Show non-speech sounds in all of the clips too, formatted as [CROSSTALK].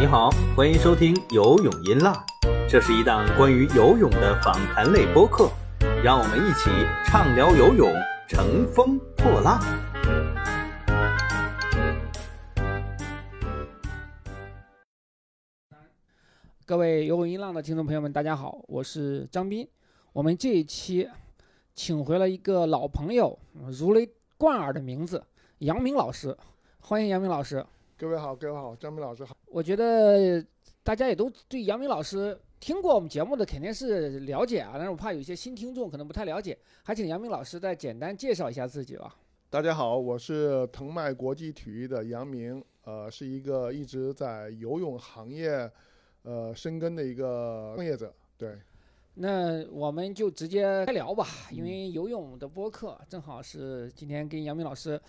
你好，欢迎收听游泳音浪，这是一档关于游泳的访谈类播客，让我们一起畅聊游泳，乘风破浪。各位游泳音浪的听众朋友们，大家好，我是张斌。我们这一期请回了一个老朋友，如雷贯耳的名字——杨明老师。欢迎杨明老师。各位好，各位好，张明老师好。我觉得大家也都对杨明老师听过我们节目的肯定是了解啊，但是我怕有些新听众可能不太了解，还请杨明老师再简单介绍一下自己吧。大家好，我是腾迈国际体育的杨明，呃，是一个一直在游泳行业呃深耕的一个创业者。对，那我们就直接开聊吧，因为游泳的播客正好是今天跟杨明老师。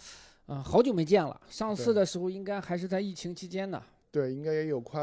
嗯，好久没见了。上次的时候应该还是在疫情期间呢。对，应该也有快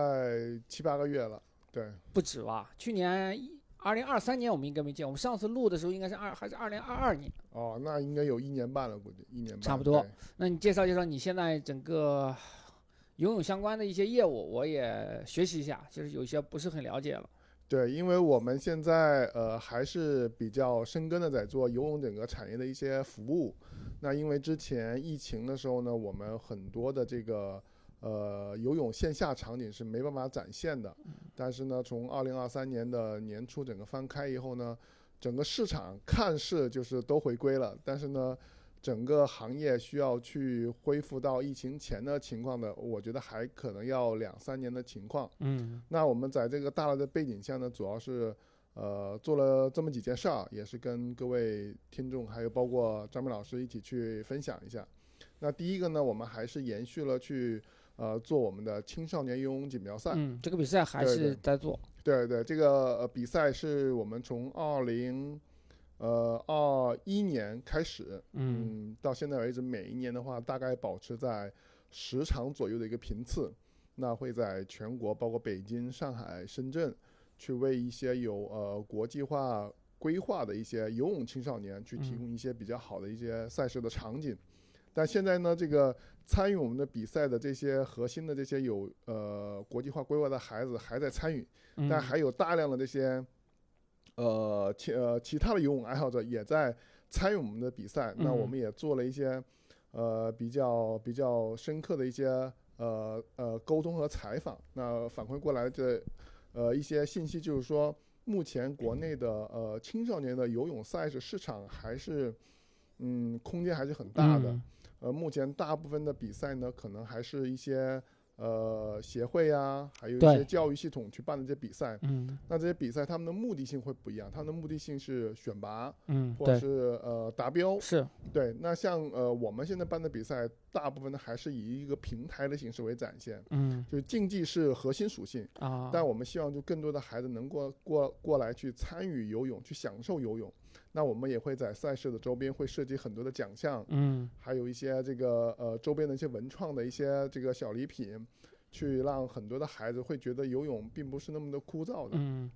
七八个月了。对，不止吧？去年二零二三年我们应该没见。我们上次录的时候应该是二还是二零二二年？哦，那应该有一年半了，估计一年半。差不多。那你介绍介绍你现在整个 [SIGHS] 游泳相关的一些业务，我也学习一下，就是有些不是很了解了。对，因为我们现在呃还是比较深耕的在做游泳整个产业的一些服务。那因为之前疫情的时候呢，我们很多的这个呃游泳线下场景是没办法展现的。但是呢，从二零二三年的年初整个翻开以后呢，整个市场看似就是都回归了，但是呢，整个行业需要去恢复到疫情前的情况的，我觉得还可能要两三年的情况。嗯。那我们在这个大的背景下呢，主要是。呃，做了这么几件事儿，也是跟各位听众，还有包括张明老师一起去分享一下。那第一个呢，我们还是延续了去呃做我们的青少年游泳锦标赛。嗯，这个比赛还是在做。对对，这个比赛是我们从二零呃二一年开始，嗯，到现在为止，每一年的话，大概保持在十场左右的一个频次。那会在全国，包括北京、上海、深圳。去为一些有呃国际化规划的一些游泳青少年去提供一些比较好的一些赛事的场景，但现在呢，这个参与我们的比赛的这些核心的这些有呃国际化规划的孩子还在参与，但还有大量的这些呃其呃其他的游泳爱好者也在参与我们的比赛。那我们也做了一些呃比较比较深刻的一些呃呃沟通和采访。那反馈过来的。呃，一些信息就是说，目前国内的呃青少年的游泳赛事市场还是，嗯，空间还是很大的。呃，目前大部分的比赛呢，可能还是一些。呃，协会啊，还有一些教育系统去办的这些比赛，嗯，那这些比赛他们的目的性会不一样，他们的目的性是选拔，嗯，或者是呃达标，是对。那像呃我们现在办的比赛，大部分呢还是以一个平台的形式为展现，嗯，就是竞技是核心属性啊，但我们希望就更多的孩子能过过过来去参与游泳，去享受游泳。那我们也会在赛事的周边会设计很多的奖项，嗯，还有一些这个呃周边的一些文创的一些这个小礼品，去让很多的孩子会觉得游泳并不是那么的枯燥的，嗯，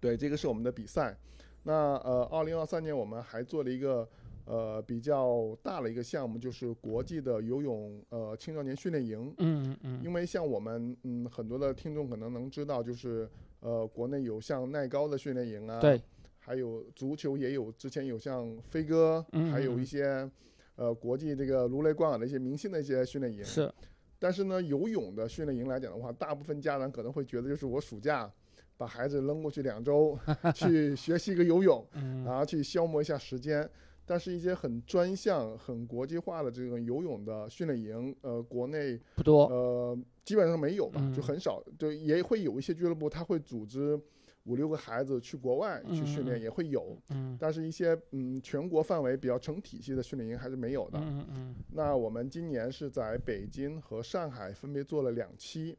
对，这个是我们的比赛。那呃，二零二三年我们还做了一个呃比较大的一个项目，就是国际的游泳呃青少年训练营，嗯嗯，因为像我们嗯很多的听众可能能知道，就是呃国内有像耐高的训练营啊，对。还有足球也有，之前有像飞哥，还有一些，呃，国际这个如雷贯耳的一些明星的一些训练营。是，但是呢，游泳的训练营来讲的话，大部分家长可能会觉得，就是我暑假把孩子扔过去两周，[LAUGHS] 去学习一个游泳，[LAUGHS] 然后去消磨一下时间。但是，一些很专项、很国际化的这种游泳的训练营，呃，国内不多，呃，基本上没有吧，就很少。就也会有一些俱乐部，他会组织。五六个孩子去国外去训练也会有，嗯但是一些嗯全国范围比较成体系的训练营还是没有的。嗯那我们今年是在北京和上海分别做了两期，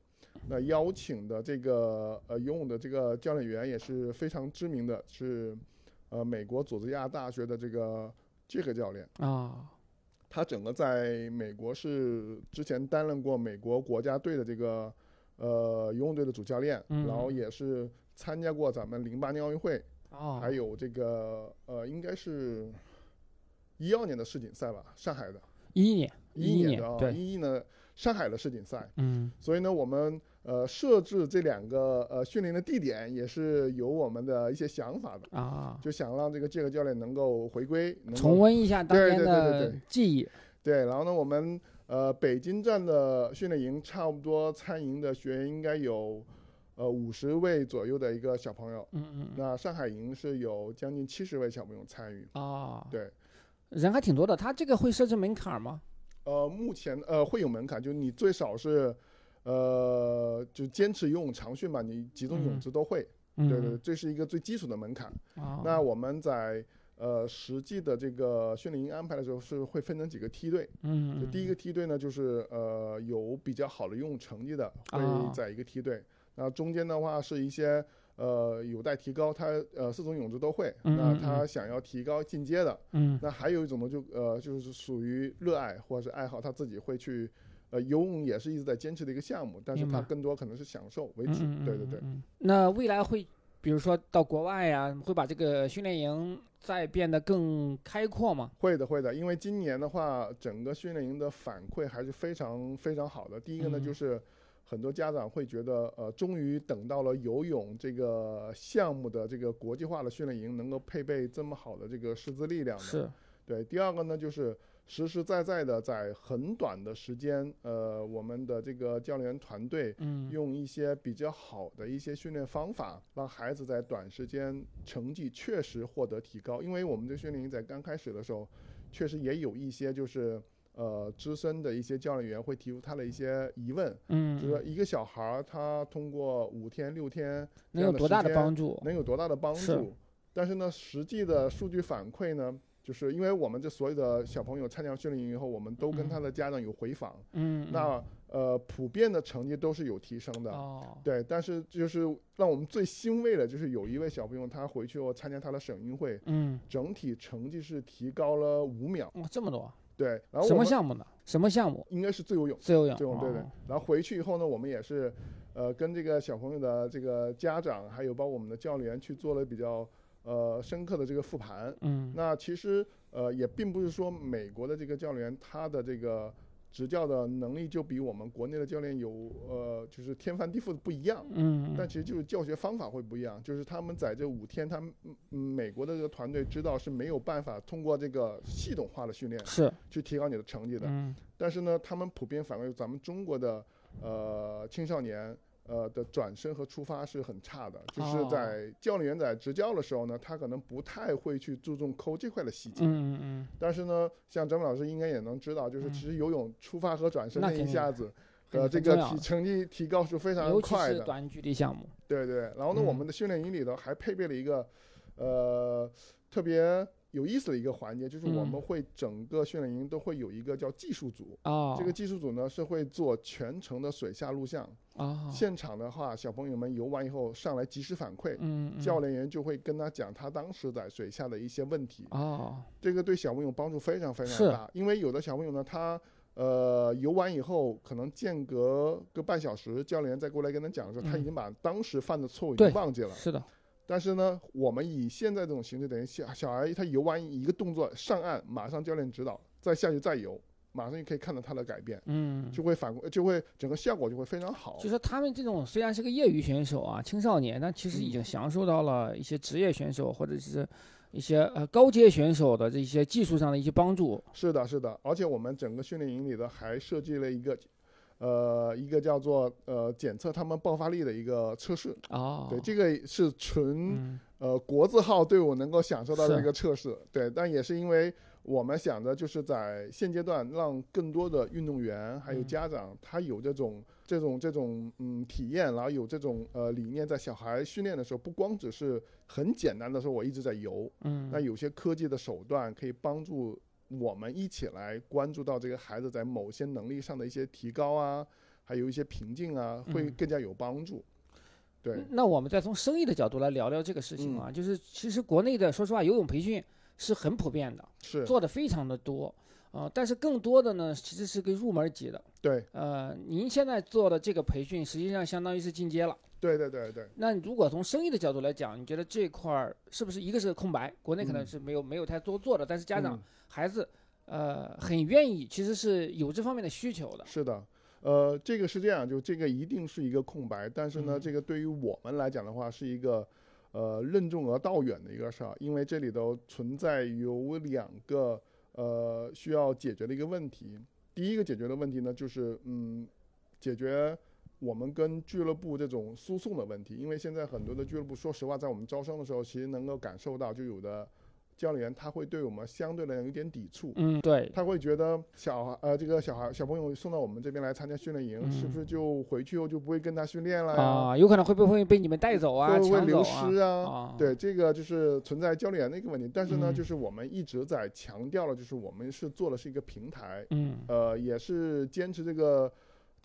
那邀请的这个呃游泳的这个教练员也是非常知名的，是呃美国佐治亚大学的这个这个教练啊，他整个在美国是之前担任过美国国家队的这个呃游泳队的主教练，然后也是。参加过咱们零八年奥运会，还有这个呃，应该是一二年的世锦赛吧，上海的。一一年，一一年的啊，一一呢，上海的世锦赛。嗯。所以呢，我们呃，设置这两个呃训练的地点也是有我们的一些想法的啊，就想让这个杰克教练能够回归，重温一下当年的记忆。对，然后呢，我们呃北京站的训练营差不多参营的学员应该有呃五十位左右的一个小朋友，嗯嗯，那上海营是有将近七十位小朋友参与啊，对，人还挺多的。他这个会设置门槛吗？呃，目前呃会有门槛，就你最少是。呃，就坚持游泳长训吧，你几种泳姿都会，对对，这是一个最基础的门槛。那我们在呃实际的这个训练营安排的时候，是会分成几个梯队。嗯，就第一个梯队呢，就是呃有比较好的游泳成绩的，会在一个梯队。那中间的话是一些呃有待提高，他呃四种泳姿都会，那他想要提高进阶的。嗯，那还有一种呢，就呃就是属于热爱或者是爱好，他自己会去。呃，游泳也是一直在坚持的一个项目，但是他更多可能是享受为主。对对对。那未来会，比如说到国外呀，会把这个训练营再变得更开阔吗？会的，会的。因为今年的话，整个训练营的反馈还是非常非常好的。第一个呢，就是很多家长会觉得，呃，终于等到了游泳这个项目的这个国际化的训练营能够配备这么好的这个师资力量。是。对。第二个呢，就是。实实在在的，在很短的时间，呃，我们的这个教练团队，嗯，用一些比较好的一些训练方法，让孩子在短时间成绩确实获得提高。因为我们这训练营在刚开始的时候，确实也有一些就是呃资深的一些教练员会提出他的一些疑问，嗯，就是说一个小孩儿他通过五天六天能有多大的帮助？能有多大的帮助？但是呢，实际的数据反馈呢？就是因为我们这所有的小朋友参加训练营以后，我们都跟他的家长有回访，嗯，那呃普遍的成绩都是有提升的，哦，对，但是就是让我们最欣慰的就是有一位小朋友他回去后参加他的省运会，嗯，整体成绩是提高了五秒，哇，这么多，对，然后什么项目呢？什么项目？应该是自由泳，自由泳，自由泳，对对。然后回去以后呢，我们也是，呃，跟这个小朋友的这个家长，还有包括我们的教练去做了比较。呃，深刻的这个复盘，嗯，那其实呃也并不是说美国的这个教练他的这个执教的能力就比我们国内的教练有呃就是天翻地覆的不一样，嗯，但其实就是教学方法会不一样，就是他们在这五天，他们美国的这个团队知道是没有办法通过这个系统化的训练是去提高你的成绩的，嗯，但是呢，他们普遍反馈咱们中国的呃青少年。呃的转身和出发是很差的，就是在教练员在执教的时候呢，他可能不太会去注重抠这块的细节。嗯嗯嗯。但是呢，像张明老师应该也能知道，就是其实游泳出发和转身那一下子，呃，这个提成绩提高是非常快的。尤其是短距离项目。对对，然后呢，我们的训练营里头还配备了一个，呃，特别。有意思的一个环节就是我们会整个训练营都会有一个叫技术组啊，这个技术组呢是会做全程的水下录像啊。现场的话，小朋友们游完以后上来及时反馈，嗯，教练员就会跟他讲他当时在水下的一些问题啊。这个对小朋友帮助非常非常大，因为有的小朋友呢，他呃游完以后可能间隔个半小时，教练员再过来跟他讲的时候，他已经把当时犯的错误已经忘记了，是的。但是呢，我们以现在这种形式，等于小小孩他游完一个动作上岸，马上教练指导，再下去再游，马上就可以看到他的改变，嗯，就会反就会整个效果就会非常好。就说他们这种虽然是个业余选手啊，青少年，但其实已经享受到了一些职业选手或者是一些呃高阶选手的这些技术上的一些帮助。是的，是的，而且我们整个训练营里的还设计了一个。呃，一个叫做呃检测他们爆发力的一个测试。哦，对，这个是纯呃国字号队伍能够享受到的一个测试，对，但也是因为我们想着就是在现阶段让更多的运动员还有家长他有这种这种这种嗯体验，然后有这种呃理念，在小孩训练的时候，不光只是很简单的说我一直在游，嗯，那有些科技的手段可以帮助。我们一起来关注到这个孩子在某些能力上的一些提高啊，还有一些瓶颈啊，会更加有帮助。对，那我们再从生意的角度来聊聊这个事情啊，就是其实国内的说实话，游泳培训是很普遍的，是做的非常的多啊，但是更多的呢，其实是个入门级的。对，呃，您现在做的这个培训，实际上相当于是进阶了。对对对对。那如果从生意的角度来讲，你觉得这块儿是不是一个是空白？国内可能是没有没有太多做的，但是家长孩子呃很愿意，其实是有这方面的需求的。是的，呃，这个是这样，就这个一定是一个空白，但是呢，这个对于我们来讲的话，是一个呃任重而道远的一个事儿，因为这里头存在有两个呃需要解决的一个问题。第一个解决的问题呢，就是嗯，解决我们跟俱乐部这种输送的问题，因为现在很多的俱乐部，说实话，在我们招生的时候，其实能够感受到，就有的。教练员他会对我们相对来讲有点抵触，嗯，对，他会觉得小孩呃这个小孩小朋友送到我们这边来参加训练营，是不是就回去后就不会跟他训练了啊？有可能会不会被你们带走啊？会不会流失啊？对，这个就是存在教练员的一个问题。但是呢，就是我们一直在强调了，就是我们是做的是一个平台，嗯，呃，也是坚持这个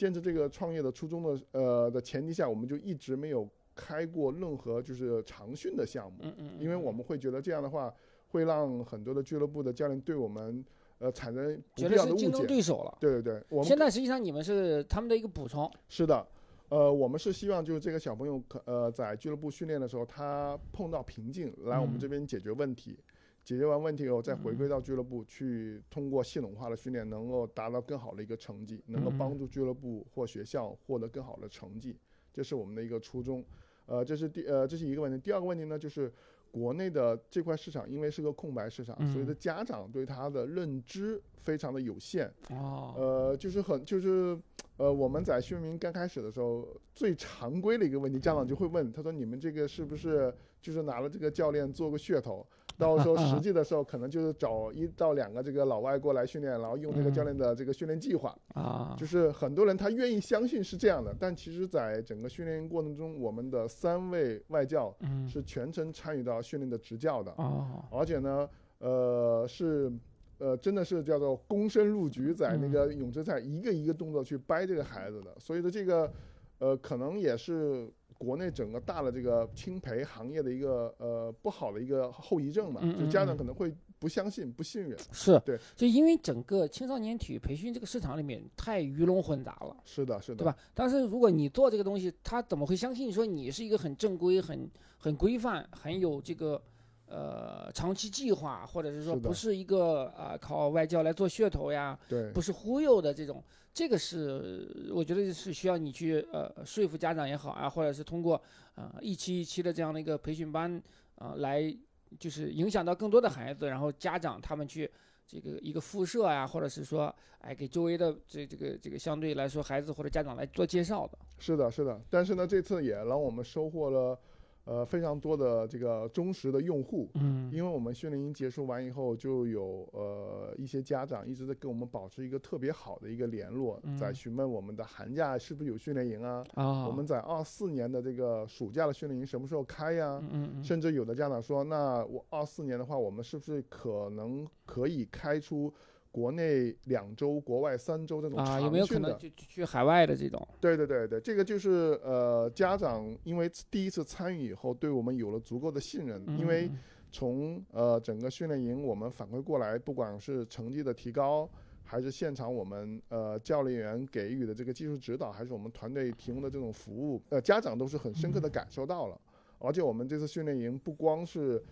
坚持这个创业的初衷的呃的前提下，我们就一直没有开过任何就是长训的项目，嗯嗯，因为我们会觉得这样的话。会让很多的俱乐部的教练对我们，呃，产生不必要的误解。竞争对手了。对对对，我们现在实际上你们是他们的一个补充。是的，呃，我们是希望就是这个小朋友可呃在俱乐部训练的时候，他碰到瓶颈来我们这边解决问题，解决完问题以后再回归到俱乐部去，通过系统化的训练能够达到更好的一个成绩，能够帮助俱乐部或学校获得更好的成绩，这是我们的一个初衷。呃，这是第呃这是一个问题。第二个问题呢就是。国内的这块市场因为是个空白市场，所以的家长对他的认知非常的有限。哦，呃，就是很就是，呃，我们在训练营刚开始的时候，最常规的一个问题，家长就会问，他说：“你们这个是不是就是拿了这个教练做个噱头？”到时候实际的时候，可能就是找一到两个这个老外过来训练，然后用这个教练的这个训练计划。啊，就是很多人他愿意相信是这样的，但其实在整个训练过程中，我们的三位外教是全程参与到训练的执教的。啊，而且呢，呃，是呃，真的是叫做躬身入局，在那个泳池赛一个一个动作去掰这个孩子的，所以说这个呃，可能也是。国内整个大的这个青培行业的一个呃不好的一个后遗症嘛，就家长可能会不相信、不信任。是对，就因为整个青少年体育培训这个市场里面太鱼龙混杂了。是的，是的，对吧？但是如果你做这个东西，他怎么会相信说你是一个很正规、很很规范、很有这个呃长期计划，或者是说不是一个啊靠外教来做噱头呀？对，不是忽悠的这种。这个是我觉得是需要你去呃说服家长也好啊，或者是通过啊一期一期的这样的一个培训班啊来，就是影响到更多的孩子，然后家长他们去这个一个辐射啊，或者是说哎给周围的这这个这个相对来说孩子或者家长来做介绍的。是的，是的，但是呢，这次也让我们收获了。呃，非常多的这个忠实的用户，嗯，因为我们训练营结束完以后，就有呃一些家长一直在跟我们保持一个特别好的一个联络，在询问我们的寒假是不是有训练营啊？啊，我们在二四年的这个暑假的训练营什么时候开呀？嗯甚至有的家长说，那我二四年的话，我们是不是可能可以开出？国内两周，国外三周这种啊，有没有可能去去海外的这种？对对对对，这个就是呃，家长因为第一次参与以后，对我们有了足够的信任。因为从呃整个训练营我们反馈过来，不管是成绩的提高，还是现场我们呃教练员给予的这个技术指导，还是我们团队提供的这种服务，呃，家长都是很深刻的感受到了。而且我们这次训练营不光是。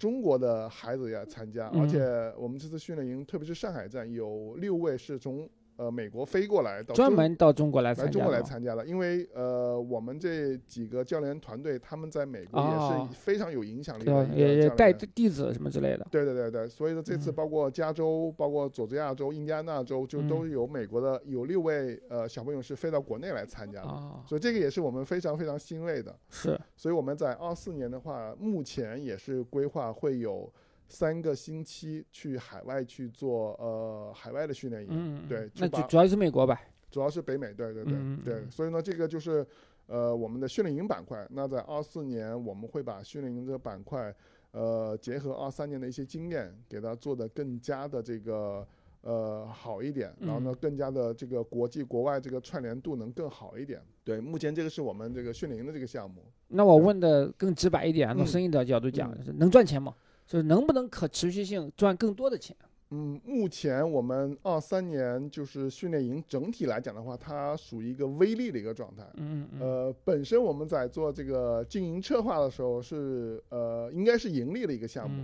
中国的孩子也参加，而且我们这次训练营，特别是上海站，有六位是从。呃，美国飞过来，专门到中国来来中国来参加的，因为呃，我们这几个教练团队，他们在美国也是非常有影响力的，也也带弟子什么之类的。对对对对，所以说这次包括加州、包括佐治亚州、印第安纳州，就都有美国的有六位呃小朋友是飞到国内来参加的，所以这个也是我们非常非常欣慰的。是，所以我们在二四年的话，目前也是规划会有。三个星期去海外去做呃海外的训练营，对，那主主要是美国吧，主要是北美，对对对。对，所以呢，这个就是呃我们的训练营板块。那在二四年，我们会把训练营这个板块，呃，结合二三年的一些经验，给它做的更加的这个呃好一点，然后呢，更加的这个国际国外这个串联度能更好一点。对，目前这个是我们这个训练营的这个项目。那我问的更直白一点，从生意的角度讲，能赚钱吗？就是能不能可持续性赚更多的钱？嗯，目前我们二三年就是训练营整体来讲的话，它属于一个微利的一个状态。嗯嗯。呃，本身我们在做这个经营策划的时候是呃应该是盈利的一个项目，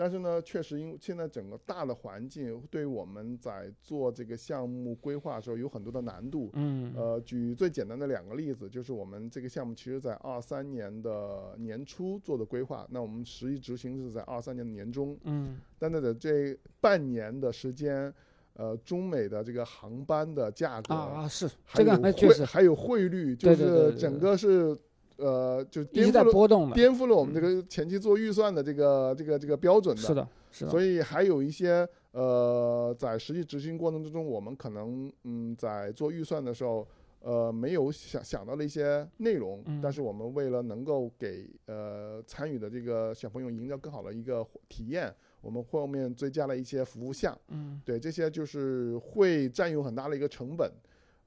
但是呢，确实因为现在整个大的环境对于我们在做这个项目规划的时候有很多的难度。嗯，呃，举最简单的两个例子，就是我们这个项目其实在二三年的年初做的规划，那我们实际执行是在二三年的年中。嗯，但在这半年的时间。呃，中美的这个航班的价格啊啊是这个确实还有汇率，就是整个是呃就颠覆了波动颠覆了我们这个前期做预算的这个这个这个标准的。是的，是的。所以还有一些呃，在实际执行过程之中，我们可能嗯在做预算的时候呃没有想想到的一些内容，但是我们为了能够给呃参与的这个小朋友营造更好的一个体验。我们后面追加了一些服务项，嗯，对，这些就是会占用很大的一个成本，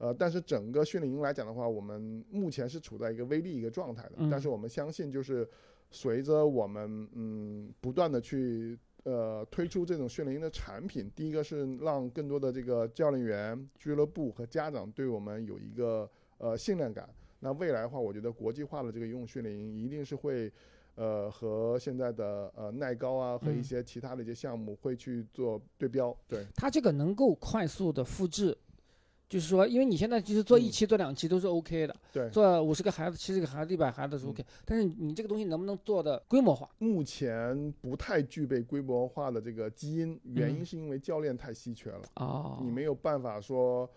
呃，但是整个训练营来讲的话，我们目前是处在一个微利一个状态的，但是我们相信就是随着我们嗯不断的去呃推出这种训练营的产品，第一个是让更多的这个教练员、俱乐部和家长对我们有一个呃信任感，那未来的话，我觉得国际化的这个游泳训练营一定是会。呃，和现在的呃耐高啊，和一些其他的一些项目会去做对标。对，它这个能够快速的复制，就是说，因为你现在其实做一期、做两期都是 OK 的，对，做五十个孩子、七十个孩子、一百孩子是 OK，但是你这个东西能不能做的规模化？目前不太具备规模化的这个基因，原因是因为教练太稀缺了啊，你没有办法说。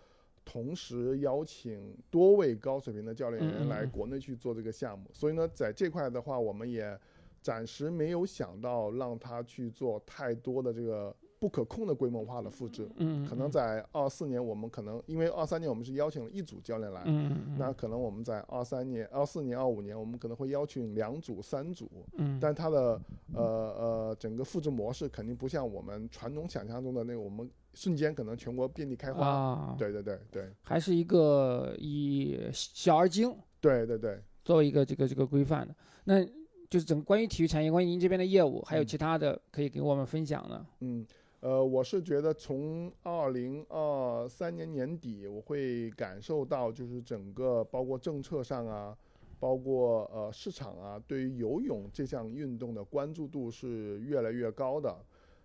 同时邀请多位高水平的教练员来国内去做这个项目，所以呢，在这块的话，我们也暂时没有想到让他去做太多的这个。不可控的规模化的复制，嗯，可能在二四年，我们可能因为二三年我们是邀请了一组教练来，嗯，那可能我们在二三年、二四年、二五年，我们可能会邀请两组、三组，嗯，但它的呃呃整个复制模式肯定不像我们传统想象中的那个，我们瞬间可能全国遍地开花，啊，对对对对，还是一个以小而精，对对对，作为一个这个这个规范的，那就是整个关于体育产业、关于您这边的业务，还有其他的可以给我们分享的，嗯。呃，我是觉得从二零二三年年底，我会感受到，就是整个包括政策上啊，包括呃市场啊，对于游泳这项运动的关注度是越来越高的。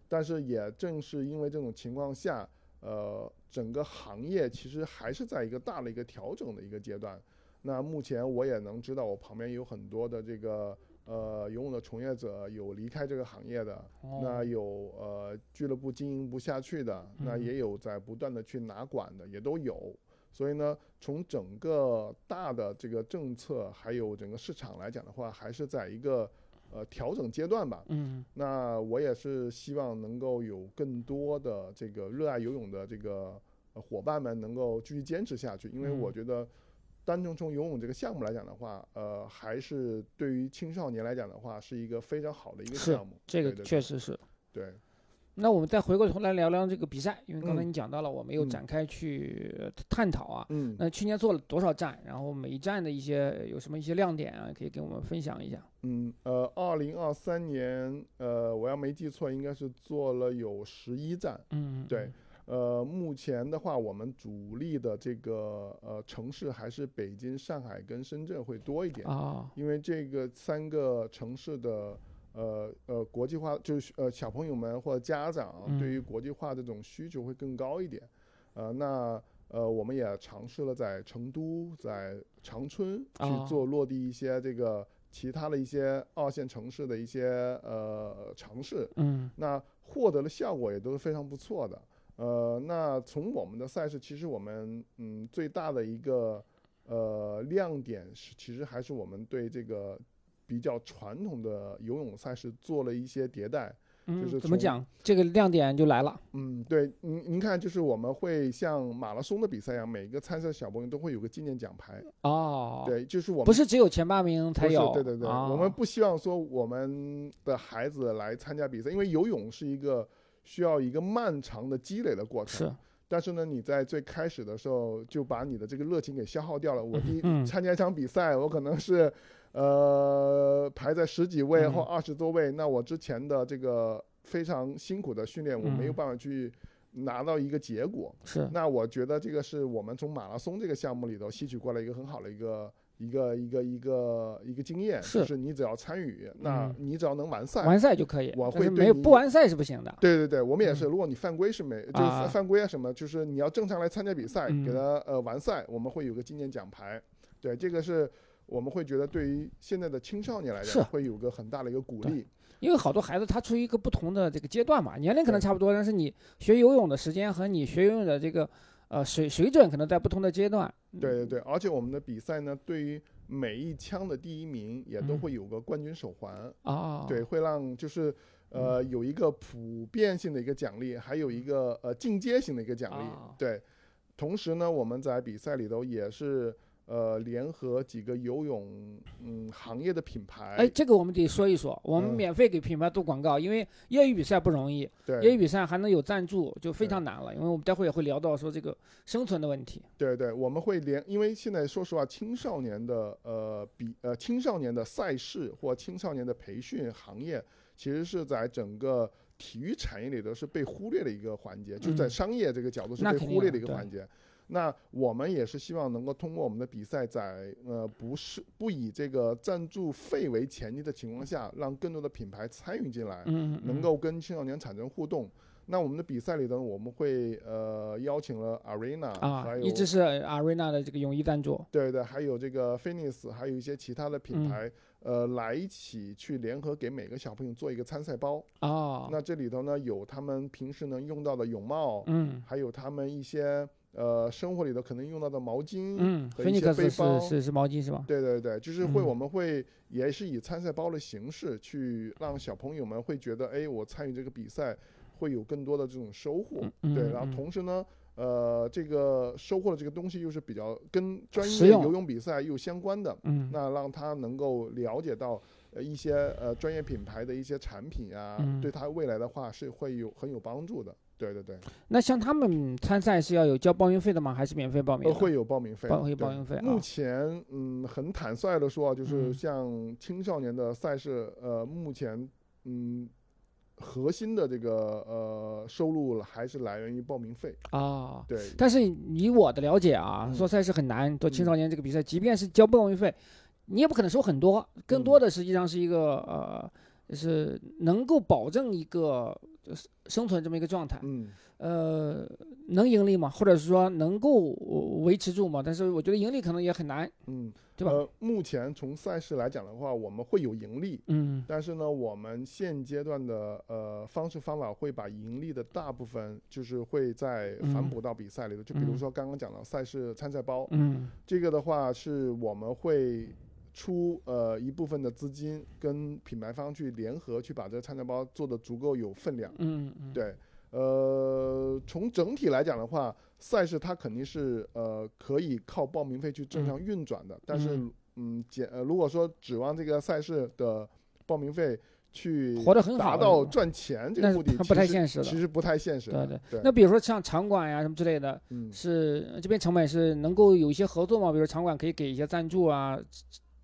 但是也正是因为这种情况下，呃，整个行业其实还是在一个大的一个调整的一个阶段。那目前我也能知道，我旁边有很多的这个。呃，游泳的从业者有离开这个行业的，那有呃俱乐部经营不下去的，那也有在不断的去拿管的，也都有。所以呢，从整个大的这个政策还有整个市场来讲的话，还是在一个呃调整阶段吧。嗯，那我也是希望能够有更多的这个热爱游泳的这个伙伴们能够继续坚持下去，因为我觉得。单纯从游泳这个项目来讲的话，呃，还是对于青少年来讲的话，是一个非常好的一个项目。这个确实是。对。那我们再回过头来聊聊这个比赛，因为刚才你讲到了，我们又展开去探讨啊。嗯。那去年做了多少站？然后每一站的一些有什么一些亮点啊？可以跟我们分享一下。嗯，呃，二零二三年，呃，我要没记错，应该是做了有十一站。嗯。对。呃，目前的话，我们主力的这个呃城市还是北京、上海跟深圳会多一点啊，因为这个三个城市的呃呃国际化，就是呃小朋友们或者家长对于国际化这种需求会更高一点。呃，那呃我们也尝试了在成都、在长春去做落地一些这个其他的一些二线城市的一些呃尝试，嗯，那获得的效果也都是非常不错的。呃，那从我们的赛事，其实我们嗯最大的一个呃亮点是，其实还是我们对这个比较传统的游泳赛事做了一些迭代。嗯，就是怎么讲？这个亮点就来了。嗯，对，您您看，就是我们会像马拉松的比赛一样，每个参赛小朋友都会有个纪念奖牌。哦，对，就是我们不是只有前八名才有。对对对，我们不希望说我们的孩子来参加比赛，因为游泳是一个。需要一个漫长的积累的过程，是。但是呢，你在最开始的时候就把你的这个热情给消耗掉了。我第一参加一场比赛，我可能是，呃，排在十几位或二十多位，那我之前的这个非常辛苦的训练，我没有办法去拿到一个结果。是。那我觉得这个是我们从马拉松这个项目里头吸取过来一个很好的一个一个一个一个一个经验，是就是你只要参与，那你只要能完赛，完赛就可以。我会没有不完赛是不行的。对对对，我们也是，如果你犯规是没，就是犯规啊什么，就是你要正常来参加比赛，给他呃完赛，我们会有个纪念奖牌。对，这个是我们会觉得对于现在的青少年来讲，会有个很大的一个鼓励。因为好多孩子他处于一个不同的这个阶段嘛，年龄可能差不多，但是你学游泳的时间和你学游泳的这个呃水水准可能在不同的阶段。对对对，而且我们的比赛呢，对于每一枪的第一名也都会有个冠军手环啊，对，会让就是呃有一个普遍性的一个奖励，还有一个呃进阶型的一个奖励。对，同时呢，我们在比赛里头也是。呃，联合几个游泳嗯行业的品牌，哎，这个我们得说一说。我们免费给品牌做广告，因为业余比赛不容易，对，业余比赛还能有赞助，就非常难了。因为我们待会也会聊到说这个生存的问题。对对，我们会联，因为现在说实话，青少年的呃比呃青少年的赛事或青少年的培训行业，其实是在整个体育产业里头是被忽略的一个环节，就在商业这个角度是被忽略的一个环节。那我们也是希望能够通过我们的比赛，在呃不是不以这个赞助费为前提的情况下，让更多的品牌参与进来，嗯，能够跟青少年产生互动。那我们的比赛里头，我们会呃邀请了 Arena 啊，一直是 Arena 的这个泳衣赞助，对对，还有这个 Fitness，还有一些其他的品牌，呃，来一起去联合给每个小朋友做一个参赛包啊。那这里头呢，有他们平时能用到的泳帽，嗯，还有他们一些。呃，生活里的可能用到的毛巾，嗯，和一些背包，是是毛巾是吧？对对对，就是会我们会也是以参赛包的形式去让小朋友们会觉得，哎，我参与这个比赛会有更多的这种收获，对。然后同时呢，呃，这个收获的这个东西又是比较跟专业游泳比赛又相关的，嗯，那让他能够了解到呃一些呃专业品牌的一些产品啊，对他未来的话是会有很有帮助的。对对对，那像他们参赛是要有交报名费的吗？还是免费报名？会有报名费，会有报名费。目前，嗯，很坦率的说，就是像青少年的赛事，呃，目前，嗯，核心的这个呃收入还是来源于报名费啊。对。但是以我的了解啊，做赛事很难，做青少年这个比赛，即便是交报名费，你也不可能收很多，更多的实际上是一个呃，是能够保证一个。生存这么一个状态，嗯，呃，能盈利吗？或者是说能够维持住吗？但是我觉得盈利可能也很难，嗯，对吧？呃，目前从赛事来讲的话，我们会有盈利，嗯，但是呢，我们现阶段的呃方式方法会把盈利的大部分就是会在反哺到比赛里头，就比如说刚刚讲到赛事参赛包，嗯，这个的话是我们会。出呃一部分的资金跟品牌方去联合去把这个参赛包做的足够有分量，嗯嗯，对，呃，从整体来讲的话，赛事它肯定是呃可以靠报名费去正常运转的，但是嗯减呃如果说指望这个赛事的报名费去活得很好达到赚钱这个目的，不太现实，其实不太现实，对对。对。那比如说像场馆呀什么之类的，嗯。是这边成本是能够有一些合作吗？比如场馆可以给一些赞助啊。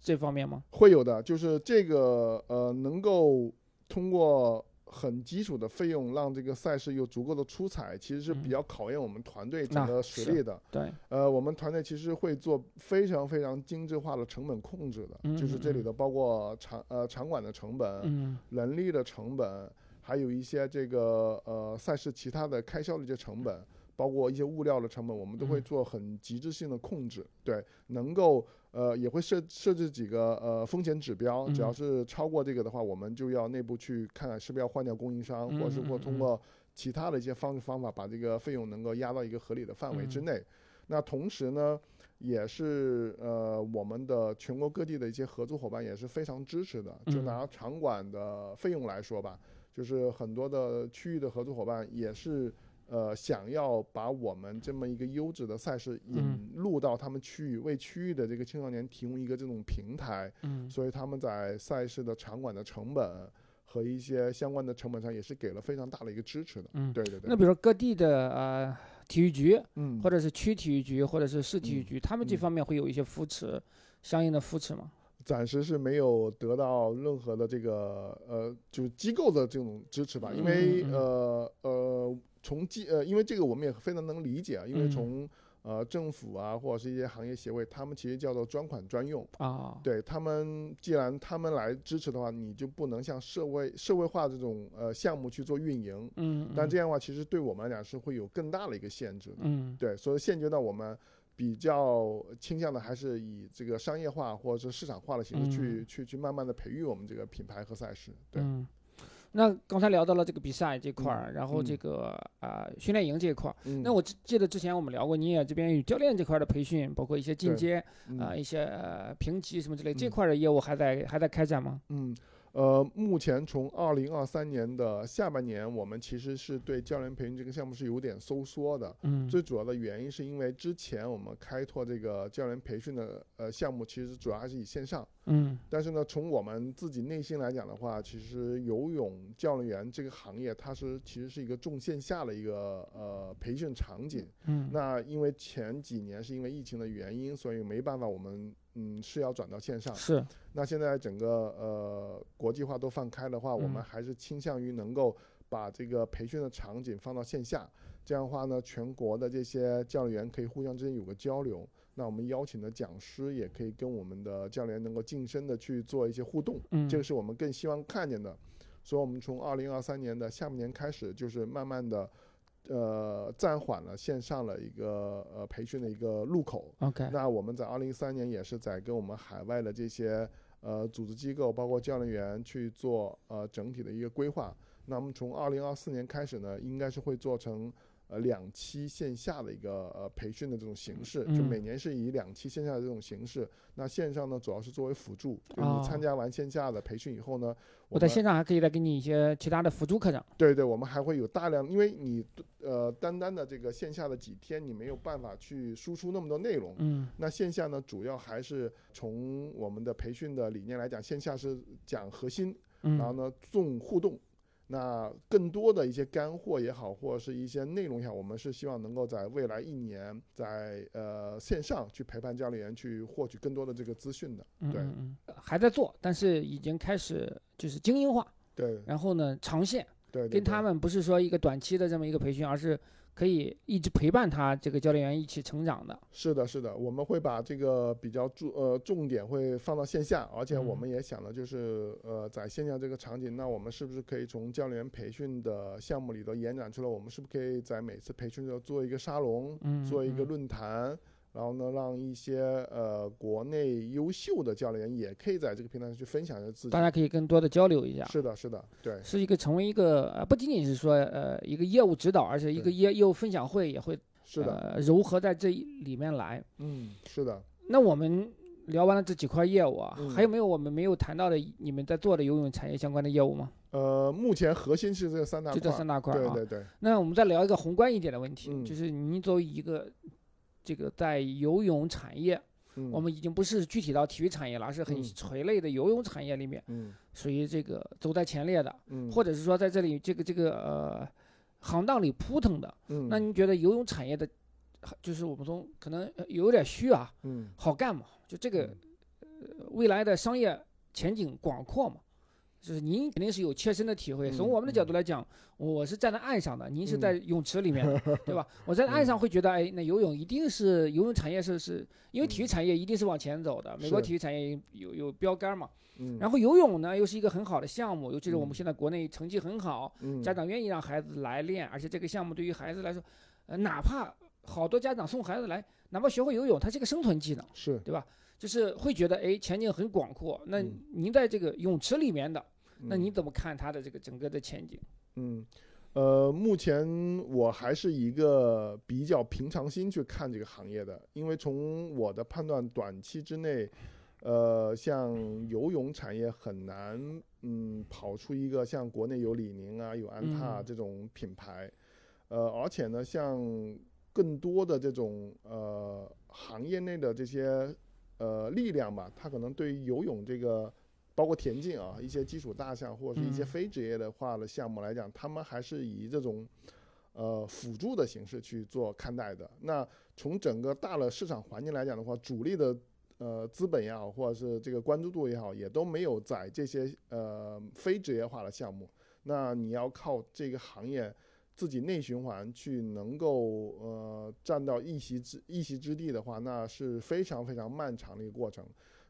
这方面吗？会有的，就是这个呃，能够通过很基础的费用让这个赛事有足够的出彩，其实是比较考验我们团队整个实力的。对，呃，我们团队其实会做非常非常精致化的成本控制的，就是这里的包括场呃场馆的成本、人力的成本，还有一些这个呃赛事其他的开销的一些成本。包括一些物料的成本，我们都会做很极致性的控制。对，能够呃也会设设置几个呃风险指标，只要是超过这个的话，我们就要内部去看看是不是要换掉供应商，或者是或通过其他的一些方式方法，把这个费用能够压到一个合理的范围之内。那同时呢，也是呃我们的全国各地的一些合作伙伴也是非常支持的。就拿场馆的费用来说吧，就是很多的区域的合作伙伴也是。呃，想要把我们这么一个优质的赛事引入到他们区域，为区域的这个青少年提供一个这种平台，嗯，所以他们在赛事的场馆的成本和一些相关的成本上也是给了非常大的一个支持的，嗯，对对对。那比如说各地的呃体育局，嗯，或者是区体育局，或者是市体育局，他们这方面会有一些扶持，相应的扶持吗？暂时是没有得到任何的这个呃，就是机构的这种支持吧，因为呃呃。从机呃，因为这个我们也非常能理解啊，因为从呃，政府啊，或者是一些行业协会，他们其实叫做专款专用啊。对他们，既然他们来支持的话，你就不能像社会社会化这种呃项目去做运营。嗯。但这样的话，其实对我们来讲是会有更大的一个限制的。嗯。对，所以现阶段我们比较倾向的还是以这个商业化或者是市场化的形式去去去慢慢的培育我们这个品牌和赛事。对。那刚才聊到了这个比赛这块儿，然后这个啊训练营这一块儿，那我记得之前我们聊过，你也这边与教练这块的培训，包括一些进阶啊一些评级什么之类，这块的业务还在还在开展吗？嗯。呃，目前从二零二三年的下半年，我们其实是对教练培训这个项目是有点收缩的。嗯，最主要的原因是因为之前我们开拓这个教练培训的呃项目，其实主要还是以线上。嗯，但是呢，从我们自己内心来讲的话，其实游泳教练员这个行业，它是其实是一个重线下的一个呃培训场景。嗯，那因为前几年是因为疫情的原因，所以没办法，我们。嗯，是要转到线上。是，那现在整个呃国际化都放开的话，我们还是倾向于能够把这个培训的场景放到线下。这样的话呢，全国的这些教练员可以互相之间有个交流。那我们邀请的讲师也可以跟我们的教练能够近身的去做一些互动。嗯，这个是我们更希望看见的。所以，我们从二零二三年的下半年开始，就是慢慢的。呃，暂缓了线上的一个呃培训的一个入口。OK，那我们在二零一三年也是在跟我们海外的这些呃组织机构，包括教练员去做呃整体的一个规划。那我们从二零二四年开始呢，应该是会做成。呃，两期线下的一个呃培训的这种形式，就每年是以两期线下的这种形式。那线上呢，主要是作为辅助。就你参加完线下的培训以后呢，我在线上还可以再给你一些其他的辅助课程。对对，我们还会有大量，因为你呃单单的这个线下的几天，你没有办法去输出那么多内容。嗯。那线下呢，主要还是从我们的培训的理念来讲，线下是讲核心，然后呢重互动。那更多的一些干货也好，或者是一些内容也好，我们是希望能够在未来一年，在呃线上去陪伴教练员去获取更多的这个资讯的。对，还在做，但是已经开始就是精英化。对。然后呢，长线。对。跟他们不是说一个短期的这么一个培训，而是。可以一直陪伴他这个教练员一起成长的。是的，是的，我们会把这个比较重呃重点会放到线下，而且我们也想的就是呃在线下这个场景，那我们是不是可以从教练员培训的项目里头延展出来？我们是不是可以在每次培训的时候做一个沙龙，做一个论坛？然后呢，让一些呃国内优秀的教练员也可以在这个平台上去分享一下自己，大家可以更多的交流一下。是的，是的，对，是一个成为一个呃不仅仅是说呃一个业务指导，而且一个业业务分享会也会是的糅合在这里面来。嗯，是的。那我们聊完了这几块业务啊，还有没有我们没有谈到的你们在做的游泳产业相关的业务吗？呃，目前核心是这三大块，就这三大块啊。对对对。那我们再聊一个宏观一点的问题，就是你作为一个。这个在游泳产业，我们已经不是具体到体育产业了，而是很垂类的游泳产业里面，属于这个走在前列的，或者是说在这里这个这个呃行当里扑腾的。那您觉得游泳产业的，就是我们从可能有点虚啊，好干嘛？就这个呃未来的商业前景广阔嘛？就是您肯定是有切身的体会。从我们的角度来讲，我是站在岸上的，您是在泳池里面，[LAUGHS] 对吧？我在岸上会觉得，哎，那游泳一定是游泳产业是是，因为体育产业一定是往前走的。美国体育产业有有标杆嘛。然后游泳呢，又是一个很好的项目，尤其是我们现在国内成绩很好，家长愿意让孩子来练，而且这个项目对于孩子来说，呃，哪怕好多家长送孩子来，哪怕学会游泳，它是个生存技能，是对吧？就是会觉得，哎，前景很广阔。那您在这个泳池里面的。那你怎么看它的这个整个的前景？嗯，呃，目前我还是一个比较平常心去看这个行业的，因为从我的判断，短期之内，呃，像游泳产业很难，嗯，跑出一个像国内有李宁啊、有安踏这种品牌，呃，而且呢，像更多的这种呃行业内的这些呃力量吧，它可能对于游泳这个。包括田径啊，一些基础大项或者是一些非职业的化的项目来讲，他们还是以这种呃辅助的形式去做看待的。那从整个大的市场环境来讲的话，主力的呃资本也好，或者是这个关注度也好，也都没有在这些呃非职业化的项目。那你要靠这个行业自己内循环去能够呃占到一席之一席之地的话，那是非常非常漫长的一个过程。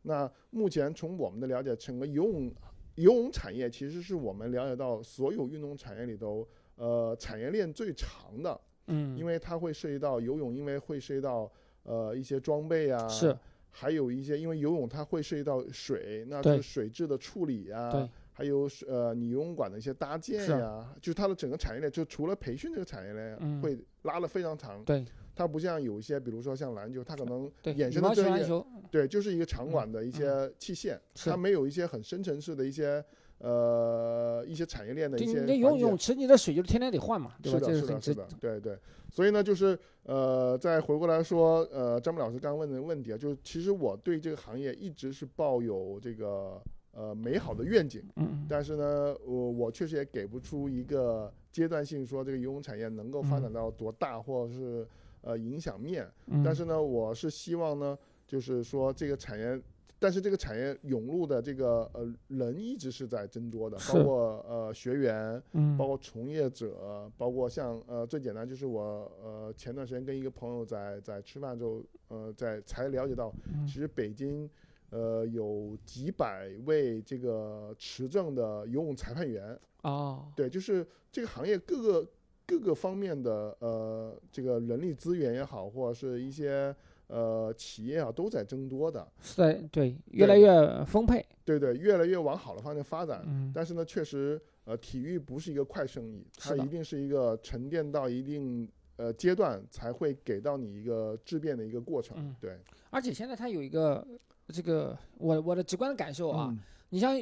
那目前从我们的了解，整个游泳游泳产业其实是我们了解到所有运动产业里头，呃，产业链最长的。嗯，因为它会涉及到游泳，因为会涉及到呃一些装备啊，是，还有一些因为游泳它会涉及到水，那就是水质的处理啊，还有呃你游泳馆的一些搭建呀，就是它的整个产业链，就除了培训这个产业链会拉的非常长。对。它不像有一些，比如说像篮球，它可能衍生的这些，对，就是一个场馆的一些器械，它没有一些很深层次的一些呃一些产业链的一些。你游泳池，你的水就是天天得换嘛，对吧？是的，是的，是的，对对。所以呢，就是呃，再回过来说，呃，张明老师刚刚问的问题啊，就是其实我对这个行业一直是抱有这个呃美好的愿景，嗯，但是呢，我我确实也给不出一个阶段性说这个游泳产业能够发展到多大，或者是。呃，影响面，但是呢，我是希望呢，就是说这个产业，但是这个产业涌入的这个呃人一直是在增多的，包括呃学员，包括从业者，包括像呃最简单就是我呃前段时间跟一个朋友在在吃饭之后，呃在才了解到，其实北京呃有几百位这个持证的游泳裁判员。啊，对，就是这个行业各个。各个方面的呃，这个人力资源也好，或者是一些呃企业啊，都在增多的。对对，越来越丰沛。对对，越来越往好的方向发展。嗯。但是呢，确实，呃，体育不是一个快生意，它一定是一个沉淀到一定呃阶段才会给到你一个质变的一个过程。嗯。对。而且现在它有一个这个我我的直观的感受啊，你像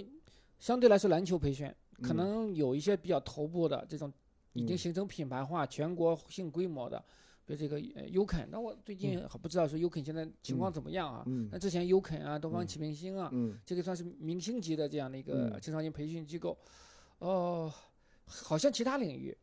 相对来说篮球培训，可能有一些比较头部的这种。已经形成品牌化、全国性规模的，比如这个呃优肯。那我最近还不知道说优肯现在情况怎么样啊？那之前优肯啊、东方启明星啊，这个算是明星级的这样的一个青少年培训机构。哦，好像其他领域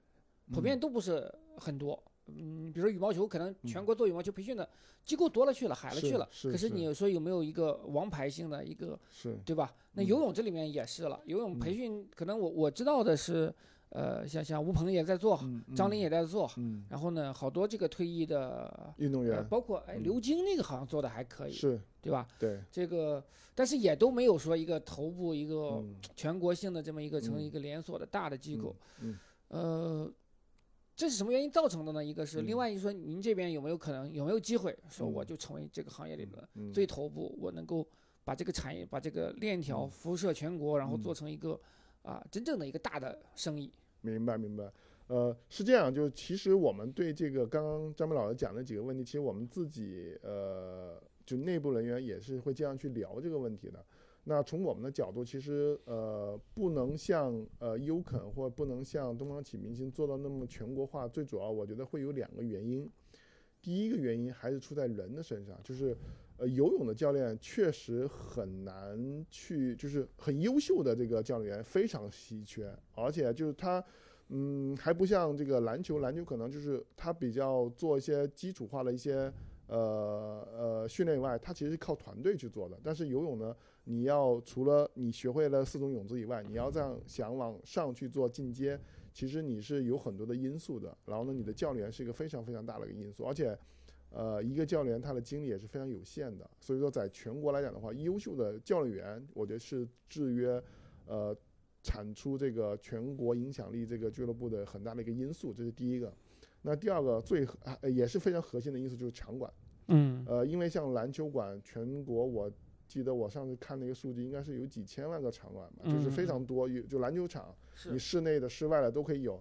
普遍都不是很多。嗯，比如说羽毛球，可能全国做羽毛球培训的机构多了去了，海了去了。可是你说有没有一个王牌性的一个？是，对吧？那游泳这里面也是了，游泳培训可能我我知道的是。呃，像像吴鹏也在做，张琳也在做，然后呢，好多这个退役的运动员，包括哎刘晶那个好像做的还可以，是，对吧？对，这个但是也都没有说一个头部一个全国性的这么一个成一个连锁的大的机构，呃，这是什么原因造成的呢？一个是，另外一说，您这边有没有可能有没有机会说我就成为这个行业里的最头部，我能够把这个产业把这个链条辐射全国，然后做成一个啊真正的一个大的生意。明白明白，呃，是这样，就是其实我们对这个刚刚张明老师讲的几个问题，其实我们自己呃，就内部人员也是会这样去聊这个问题的。那从我们的角度，其实呃，不能像呃优肯或不能像东方启明星做到那么全国化，最主要我觉得会有两个原因。第一个原因还是出在人的身上，就是呃游泳的教练确实很难去，就是很优秀的这个教练员非常稀缺，而且就是他，嗯，还不像这个篮球，篮球可能就是他比较做一些基础化的一些呃呃训练以外，他其实是靠团队去做的。但是游泳呢，你要除了你学会了四种泳姿以外，你要这样想往上去做进阶。其实你是有很多的因素的，然后呢，你的教练员是一个非常非常大的一个因素，而且，呃，一个教练他的精力也是非常有限的，所以说在全国来讲的话，优秀的教练员，我觉得是制约，呃，产出这个全国影响力这个俱乐部的很大的一个因素，这是第一个。那第二个最也是非常核心的因素就是场馆，嗯，呃，因为像篮球馆，全国我。记得我上次看那个数据，应该是有几千万个场馆吧，就是非常多。有就篮球场，你室内的、室外的都可以有。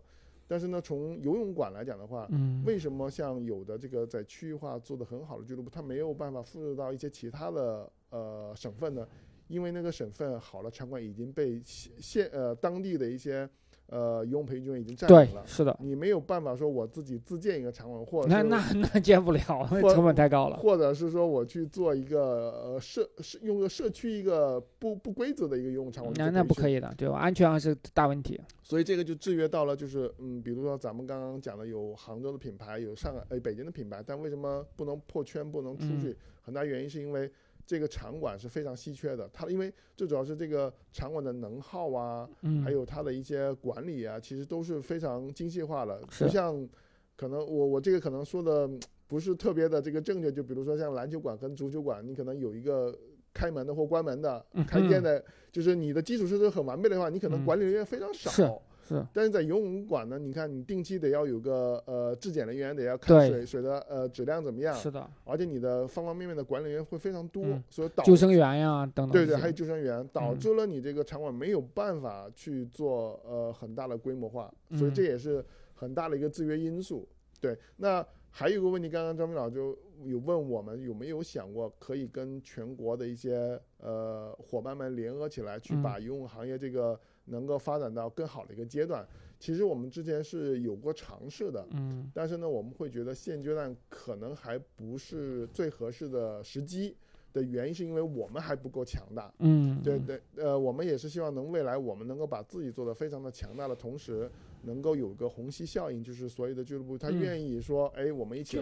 但是呢，从游泳馆来讲的话，为什么像有的这个在区域化做得很好的俱乐部，它没有办法复制到一些其他的呃省份呢？因为那个省份好的场馆已经被县呃当地的一些。呃，游泳培训已经占领了，是的，你没有办法说我自己自建一个场馆，或者那那那建不了，成本太高了。或者是说我去做一个呃社社用个社区一个不不规则的一个游泳场馆，那那不可以的，对吧？安全还是大问题。所以这个就制约到了，就是嗯，比如说咱们刚刚讲的有杭州的品牌，有上海呃北京的品牌，但为什么不能破圈，不能出去？很大原因是因为。这个场馆是非常稀缺的，它因为最主要是这个场馆的能耗啊，还有它的一些管理啊，其实都是非常精细化的，不像可能我我这个可能说的不是特别的这个正确。就比如说像篮球馆跟足球馆，你可能有一个开门的或关门的、开店的，就是你的基础设施很完备的话，你可能管理人员非常少。是，但是在游泳馆呢，你看你定期得要有个呃质检人员，得要看水水的呃质量怎么样。是的。而且你的方方面面的管理员会非常多，所以导救生员呀等等。对对，还有救生员，导致了你这个场馆没有办法去做呃很大的规模化，所以这也是很大的一个制约因素。对，那还有一个问题，刚刚张明老就有问我们有没有想过可以跟全国的一些呃伙伴们联合起来，去把游泳行业这个。能够发展到更好的一个阶段，其实我们之前是有过尝试的，嗯，但是呢，我们会觉得现阶段可能还不是最合适的时机的原因，是因为我们还不够强大，嗯，对对，呃，我们也是希望能未来我们能够把自己做得非常的强大的同时，能够有个虹吸效应，就是所有的俱乐部他愿意说，哎，我们一起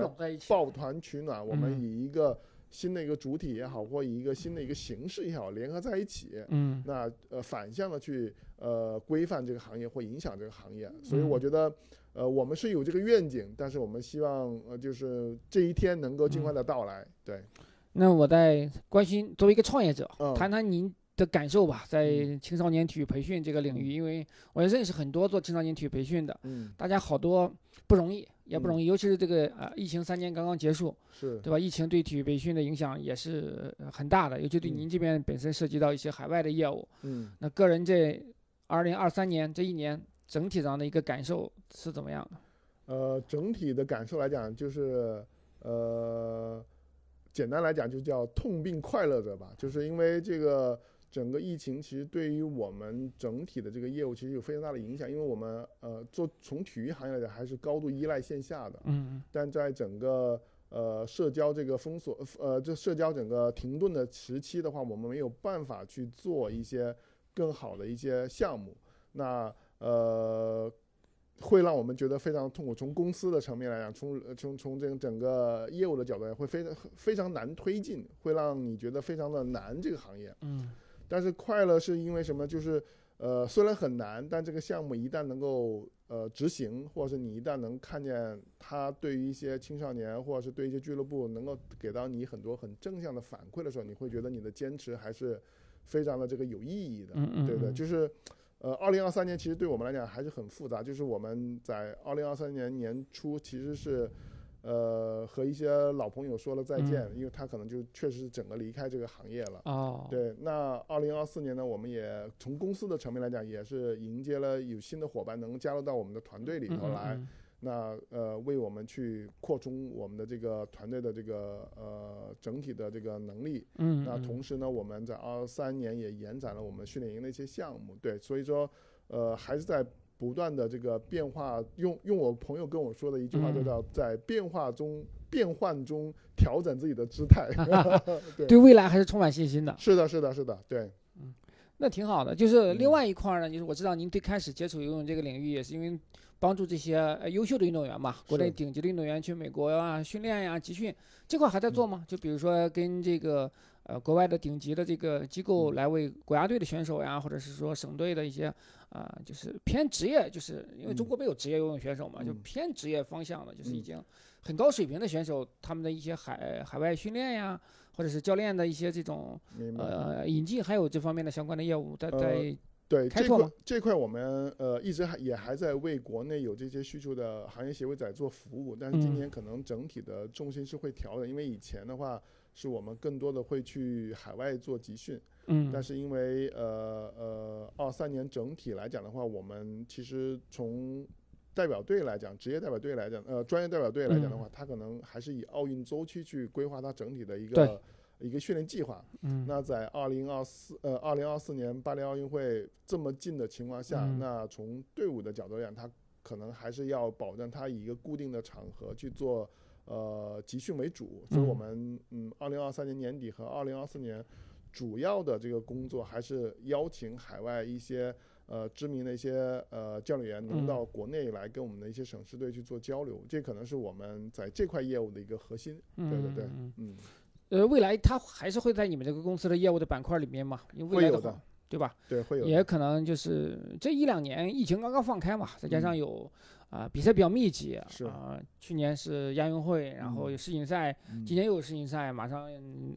抱团取暖，我们以一个。新的一个主体也好，或以一个新的一个形式也好，联合在一起，嗯，那呃反向的去呃规范这个行业或影响这个行业，所以我觉得呃我们是有这个愿景，但是我们希望呃就是这一天能够尽快的到来。对，那我在关心作为一个创业者，谈谈您。的感受吧，在青少年体育培训这个领域，因为我也认识很多做青少年体育培训的，嗯，大家好多不容易，也不容易，尤其是这个呃，疫情三年刚刚结束，是对吧？疫情对体育培训的影响也是很大的，尤其对您这边本身涉及到一些海外的业务，嗯，那个人这二零二三年这一年整体上的一个感受是怎么样的？呃，整体的感受来讲，就是呃，简单来讲就叫痛并快乐着吧，就是因为这个。整个疫情其实对于我们整体的这个业务其实有非常大的影响，因为我们呃做从体育行业来讲还是高度依赖线下的，嗯，但在整个呃社交这个封锁呃这社交整个停顿的时期的话，我们没有办法去做一些更好的一些项目，那呃会让我们觉得非常痛苦。从公司的层面来讲，从从从这个整个业务的角度来会非常非常难推进，会让你觉得非常的难这个行业，嗯。但是快乐是因为什么？就是，呃，虽然很难，但这个项目一旦能够呃执行，或者是你一旦能看见它对于一些青少年，或者是对一些俱乐部能够给到你很多很正向的反馈的时候，你会觉得你的坚持还是非常的这个有意义的，对不对？就是，呃，二零二三年其实对我们来讲还是很复杂，就是我们在二零二三年年初其实是。呃，和一些老朋友说了再见，因为他可能就确实是整个离开这个行业了。哦，对，那二零二四年呢，我们也从公司的层面来讲，也是迎接了有新的伙伴能加入到我们的团队里头来。那呃，为我们去扩充我们的这个团队的这个呃整体的这个能力。嗯。那同时呢，我们在二三年也延展了我们训练营的一些项目。对，所以说呃，还是在。不断的这个变化，用用我朋友跟我说的一句话，就叫在变化中、变换中调整自己的姿态。[LAUGHS] 对未来还是充满信心的。是的，是的，是的，对。嗯，那挺好的。就是另外一块呢，就是我知道您最开始接触游泳这个领域，也是因为帮助这些优秀的运动员嘛，国内顶级的运动员去美国啊训练呀、集训，这块还在做吗？就比如说跟这个。呃，国外的顶级的这个机构来为国家队的选手呀，或者是说省队的一些啊，就是偏职业，就是因为中国没有职业游泳选手嘛，就偏职业方向的，就是已经很高水平的选手，他们的一些海海外训练呀，或者是教练的一些这种呃引进，还有这方面的相关的业务在在对这块这块我们呃一直还也还在为国内有这些需求的行业协会在做服务，但是今年可能整体的重心是会调的，因为以前的话。是我们更多的会去海外做集训，嗯，但是因为呃呃二三年整体来讲的话，我们其实从代表队来讲，职业代表队来讲，呃专业代表队来讲的话，他可能还是以奥运周期去规划他整体的一个一个训练计划。嗯，那在二零二四呃二零二四年巴黎奥运会这么近的情况下，那从队伍的角度来讲，他可能还是要保证他以一个固定的场合去做。呃，集训为主，所以我们嗯，二零二三年年底和二零二四年主要的这个工作还是邀请海外一些呃知名的一些呃教练员能到国内来跟我们的一些省市队去做交流，这可能是我们在这块业务的一个核心。对对对，嗯。呃，未来它还是会在你们这个公司的业务的板块里面嘛？会有的。对吧？对，会有。也可能就是这一两年疫情刚刚放开嘛，再加上有啊，比赛比较密集是啊。去年是亚运会，然后有世锦赛，嗯今年又有世锦赛，马上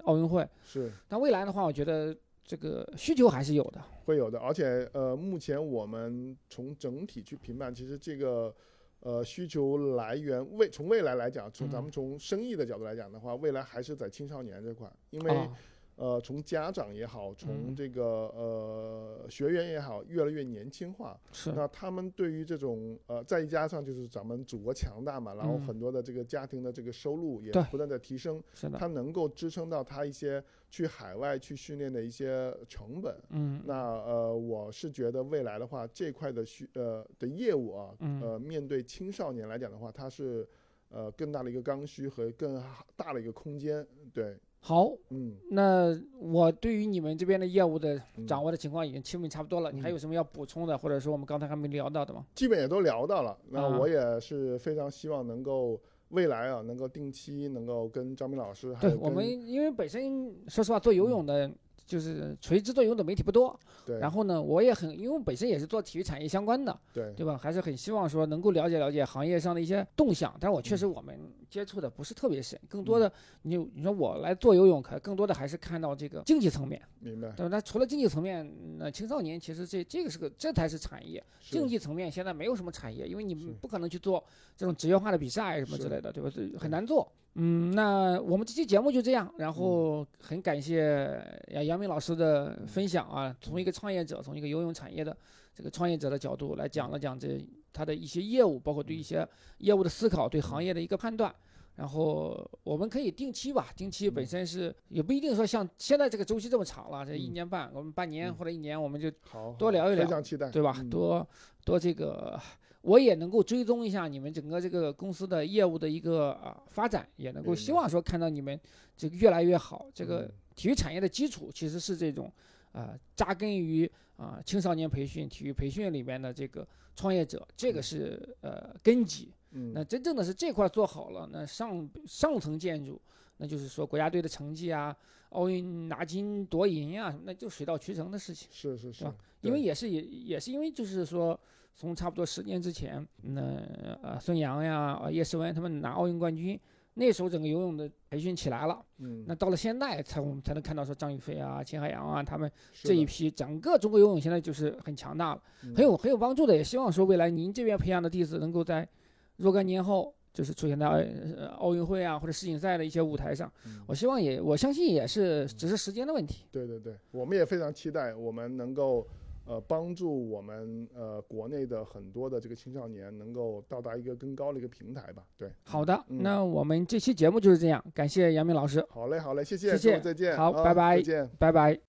奥运会。是但未来的话，我觉得这个需求还是有的。会有的，而且呃，目前我们从整体去评判，其实这个呃需求来源未从未来来讲，从咱嗯们从生意的角度来讲的话，未来还是在青少年这块，因为。啊，呃，从家长也好，从嗯这个呃学员也好，越来越年轻化。是那他们对于这种呃，再加上就是咱们祖国强大嘛，然后嗯很多的这个家庭的这个收入也不断的提升，是的，它能够支撑到他一些去海外去训练的一些成本。嗯那呃，我是觉得未来的话，这块的需呃的业务啊，嗯呃，面对青少年来讲的话，它是呃更大的一个刚需和更大的一个空间。对，好。嗯，那我对于你们这边的业务的嗯掌握的情况已经基本差不多了，你还嗯有什么要补充的，或者说我们刚才还没聊到的吗？基本也都聊到了。那啊我也是非常希望能够未来啊，能够定期能够跟张明老师还有对我们，因为本身说实话做游泳的，就是垂直做游泳的媒体不多。对，然后呢，我也很，因为我本身也是做体育产业相关的，对对吧？还是很希望说能够了解了解行业上的一些动向。但是我确嗯实我们接触的不是特别深，更多的你你说我来做游泳，可更多的还是看到这个经济层面，明白。对吧？那除了经济层面，那青少年其实这这个是个这才是产业。是竞技层面现在没有什么产业，因为你是不可能去做这种职业化的比赛什么之类的，对吧？这很难做。嗯，那我们这期节目就这样，然嗯。后很感谢杨杨明老师的分享啊，从一个创业者，从一个游泳产业的这个创业者的角度来讲了讲这他的一些业务，包括对一些业务的思考，对行业的一个判断。然后我们可以定期吧，定期本身是也不一定说像现在这个周期这么长了，这一嗯。年半，我们半年嗯。或者一年，我们就好，多聊一聊非常期待，对吧？嗯。多多这个，我也能够追踪一下你们整个这个公司的业务的一个啊发展，也能够希望说看到你们这个越来越好。这个嗯体育产业的基础其实是这种啊扎根于啊青少年培训、体育培训里面的这个创业者，这个嗯是呃根基。嗯，那真正的是这块做好了，那上上层建筑，那就是说国家队的成绩啊，奥运拿金夺银啊，那就水到渠成的事情。是是是吧，因为也是也也是因为就是说，从差不多十年之前，那呃孙杨呀、呃叶诗文他们拿奥运冠军，那时候整个游泳的培训起来了。嗯，那到了现在才我们才能看到说张雨霏啊、秦海洋啊他们这一批，整个中国游泳现在就是很强大了，嗯很有很有帮助的。也希望说未来您这边培养的弟子能够在若干年后。就是出现在呃奥运会啊或者世锦赛的一些舞台上，嗯我希望也我相信也是只是时间的问题。对对对，我们也非常期待我们能够呃帮助我们呃国内的很多的这个青少年能够到达一个更高的一个平台吧。对，好的，嗯那我们这期节目就是这样，感谢杨明老师，好嘞好嘞，谢谢，谢谢再见，啊好拜拜再见。拜拜。